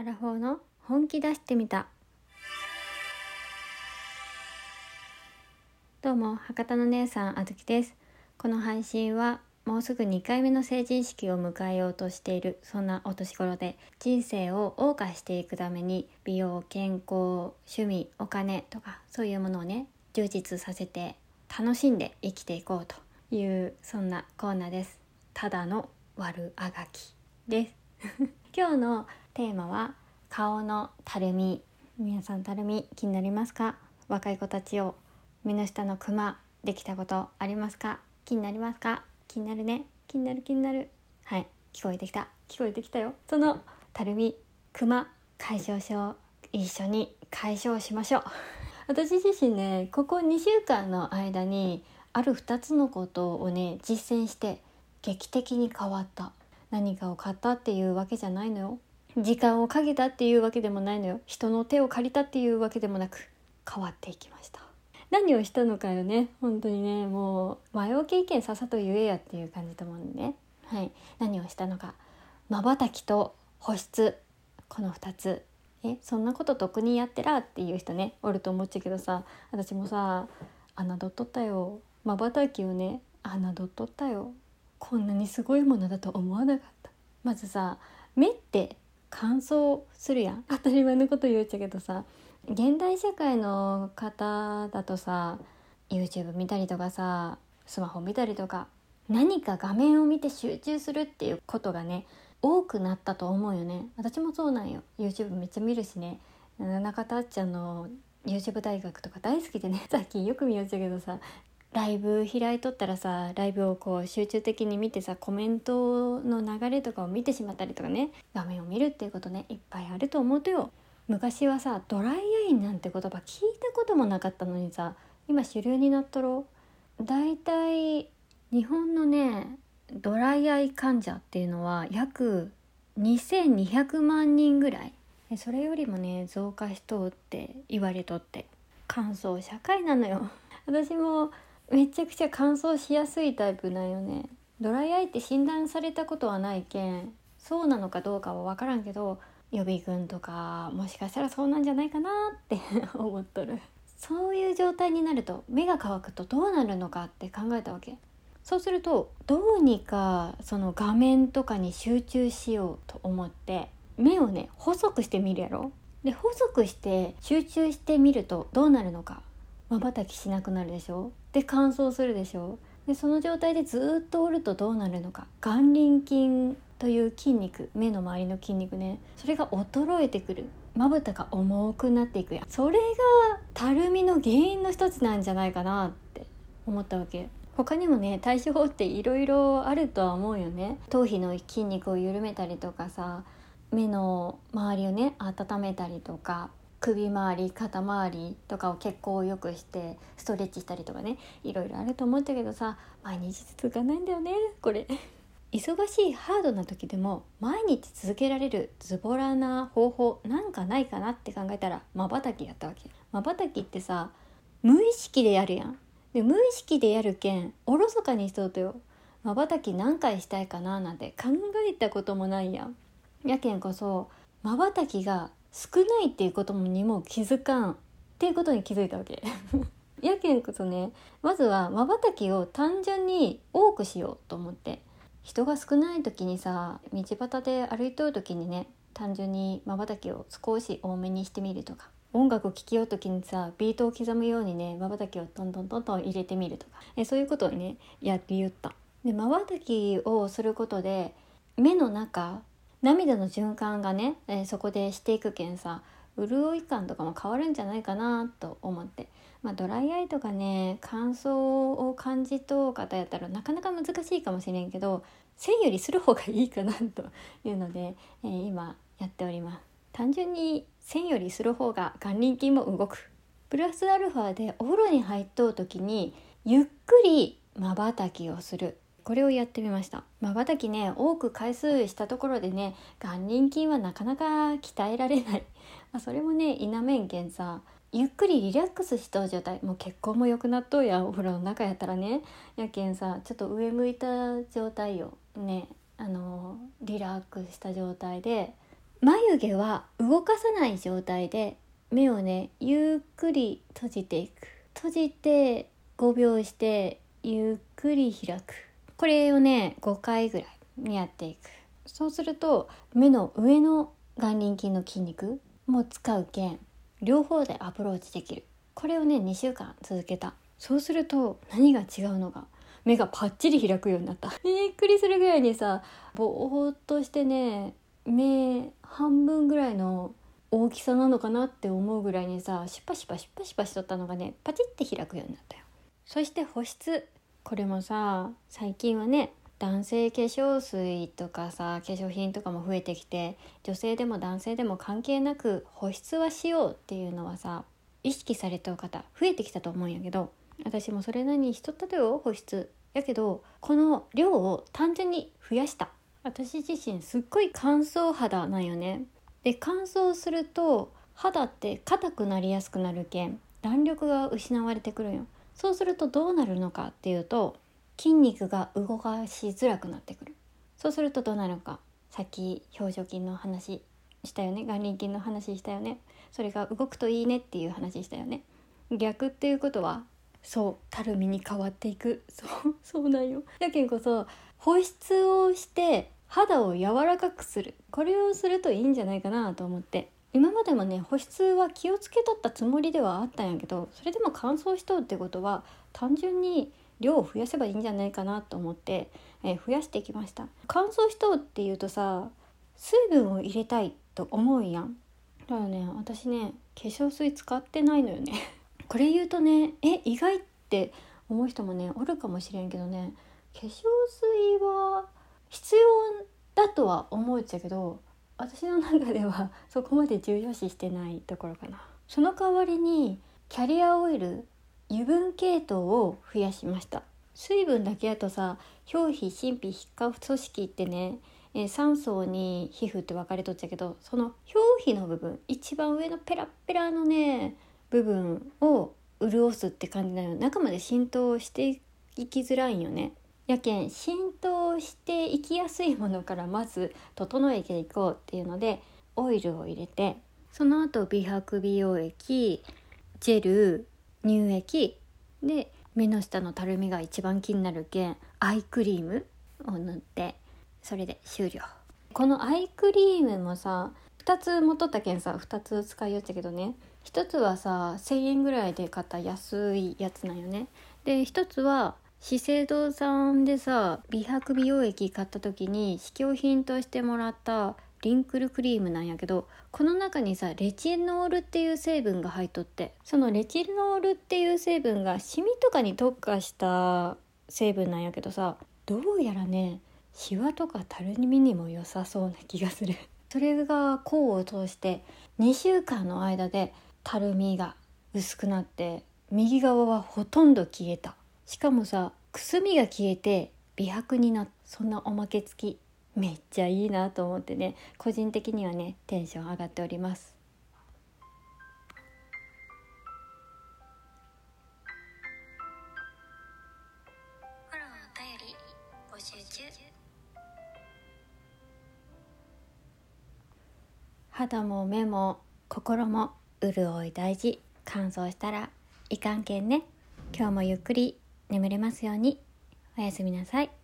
アラフォーの本気出してみた。どうも博多の姉さんあずきです。この配信はもうすぐ2回目の成人式を迎えようとしているそんなお年頃で人生を謳歌していくために美容健康趣味お金とかそういうものをね充実させて楽しんで生きていこうというそんなコーナーです。ただの悪あがきです。今日のテーマは顔のたるみ。皆さんたるみ気になりますか？若い子たちを目の下のクマできたことありますか？気になりますか？気になるね。気になる気になる。はい聞こえてきた。聞こえてきたよ。そのたるみクマ解消しよう。一緒に解消しましょう。私自身ねここ2週間の間にある2つのことをね実践して劇的に変わった。何かを買ったっていうわけじゃないのよ。時間をかけたっていうわけでもないのよ。人の手を借りたっていうわけでもなく変わっていきました。何をしたのかよね。本当にね。もう前置き意見さっさと言えやっていう感じと思うんでね。はい。何をしたのか。まばたきと保湿。この2つ。えそんなこと特にやってらっていう人ねおると思っちゃうけどさ。私もさ侮っとったよ。まばたきをね侮っとったよ。こんなにすごいものだと思わなかった。まずさ目って乾燥するやん。当たり前のこと言っちゃけどさ現代社会の方だとさ YouTube 見たりとかさスマホ見たりとか何か画面を見て集中するっていうことがね多くなったと思うよね。私もそうなんよ。YouTube めっちゃ見るしね。中田あっちゃんの YouTube 大学とか大好きでね。さっきよく見よっちゃけどさライブ開いとったらさライブをこう集中的に見てさコメントの流れとかを見てしまったりとかね。画面を見るっていうことねいっぱいあると思うとよ。昔はさドライアイなんて言葉聞いたこともなかったのにさ今主流になっとろ。だいたい日本のねドライアイ患者っていうのは約2200万人ぐらい。それよりもね増加しとうって言われとって。乾燥社会なのよ。私もめちゃくちゃ乾燥しやすいタイプなんよね。ドライアイって診断されたことはないけんそうなのかどうかは分からんけど予備軍とかもしかしたらそうなんじゃないかなって 思っとる。そういう状態になると目が乾くとどうなるのかって考えたわけ。そうするとどうにかその画面とかに集中しようと思って目をね細くしてみるやろ。で細くして集中してみるとどうなるのかまばたきしなくなるでしょ？で乾燥するでしょ？でその状態でずっとおるとどうなるのか？眼輪筋という筋肉目の周りの筋肉ね。それが衰えてくる。まぶたが重くなっていくやそれがたるみの原因の一つなんじゃないかなって思ったわけ。他にもね対処法っていろいろあるとは思うよね。頭皮の筋肉を緩めたりとかさ目の周りをね温めたりとか首周り肩周りとかを血行を良くしてストレッチしたりとかねいろいろあると思ったけどさ毎日続かないんだよねこれ。忙しいハードな時でも毎日続けられるズボラな方法なんかないかなって考えたらまばたきやったわけ。まばたきってさ無意識でやるやん。で無意識でやるけんおろそかにしとうとよ。まばたき何回したいかななんて考えたこともないやん。やけんこそまばたきが少ないっていうことにも気づかんっていうことに気づいたわけ。やけんこそねまずはまばたきを単純に多くしようと思って。人が少ない時にさ道端で歩いとる時にね単純にまばたきを少し多めにしてみるとか。音楽を聴きよう時にさビートを刻むようにねまばたきをトントントントン入れてみるとか。えそういうことをねやって言った。でまばたきをすることで目の中涙の循環がね、えー、そこでしていくけんさ潤い感とかも変わるんじゃないかなと思って、まあ、ドライアイとかね乾燥を感じとう方やったらなかなか難しいかもしれんけど線よりする方がいいかなと いうので、えー、今やっております。単純に線よりする方が眼輪筋も動く。プラスアルファでお風呂に入っとう時にゆっくりまばたきをする。これをやってみました。まばたきね多く回数したところでね眼輪筋はなかなか鍛えられない、まあ、それもね否めんけんさゆっくりリラックスしとう状態。もう血行も良くなっとうやお風呂の中やったらね。やけんさちょっと上向いた状態よね。あのリラックスした状態で。眉毛は動かさない状態で目をねゆっくり閉じていく。閉じて5秒してゆっくり開く。これをね5回ぐらいやっていく。そうすると目の上の眼輪筋の筋肉も使うけん両方でアプローチできる。これをね2週間続けた。そうすると何が違うのか目がパッチリ開くようになった。びっくりするぐらいにさぼーっとしてね目半分ぐらいの大きさなのかなって思うぐらいにさシュパシュパシュパシュパしとったのがねパチッて開くようになったよ。そして保湿。これもさ最近はね男性化粧水とかさ化粧品とかも増えてきて女性でも男性でも関係なく保湿はしようっていうのはさ意識されてる方増えてきたと思うんやけど私もそれなりにしとったとよ保湿やけどこの量を単純に増やした。私自身すっごい乾燥肌なんよね。で乾燥すると肌って硬くなりやすくなるけん弾力が失われてくるんよ。そうするとどうなるのかっていうと筋肉が動かしづらくなってくる。そうするとどうなるのか。さっき表情筋の話したよね。眼輪筋の話したよね。それが動くといいねっていう話したよね。逆っていうことはそうたるみに変わっていく。そう そうなんよ。やけんこそ保湿をして肌を柔らかくする。これをするといいんじゃないかなと思って。今までもね保湿は気をつけとったつもりではあったんやけどそれでも乾燥しとるってことは単純に量を増やせばいいんじゃないかなと思って、えー、増やしてきました。乾燥しとるっていうとさ水分を入れたいと思うやん。だからね私ね化粧水使ってないのよね。これ言うとねえ意外って思う人もねおるかもしれんけどね化粧水は必要だとは思うっちゃけど私の中ではそこまで重要視してないところかな。その代わりにキャリアオイル油分系統を増やしました。水分だけやとさ表皮真皮皮下組織ってねえー、3層に皮膚って分かれとっちゃうけどその表皮の部分一番上のペラペラのね部分を潤すって感じなの中まで浸透していきづらいんよね。やけん浸透していきやすいものからまず整えていこうっていうのでオイルを入れてその後美白美容液ジェル乳液で目の下のたるみが一番気になるけんアイクリームを塗ってそれで終了。このアイクリームもさ2つ持っとったけんさ2つ使いよったけどね1つはさ1,000円ぐらいで買った安いやつなんよね。で1つは資生堂さんでさ美白美容液買った時に試供品としてもらったリンクルクリームなんやけどこの中にさレチノールっていう成分が入っとってそのレチノールっていう成分がシミとかに特化した成分なんやけどさどうやらねシワとかたるみにも良さそうな気がする。それが功を通して2週間の間でたるみが薄くなって右側はほとんど消えた。しかもさくすみが消えて美白になっそんなおまけ付き。めっちゃいいなと思ってね。個人的にはねテンション上がっております。肌も目も心も潤い大事。乾燥したらいかんけんね。今日もゆっくり眠れますように。おやすみなさい。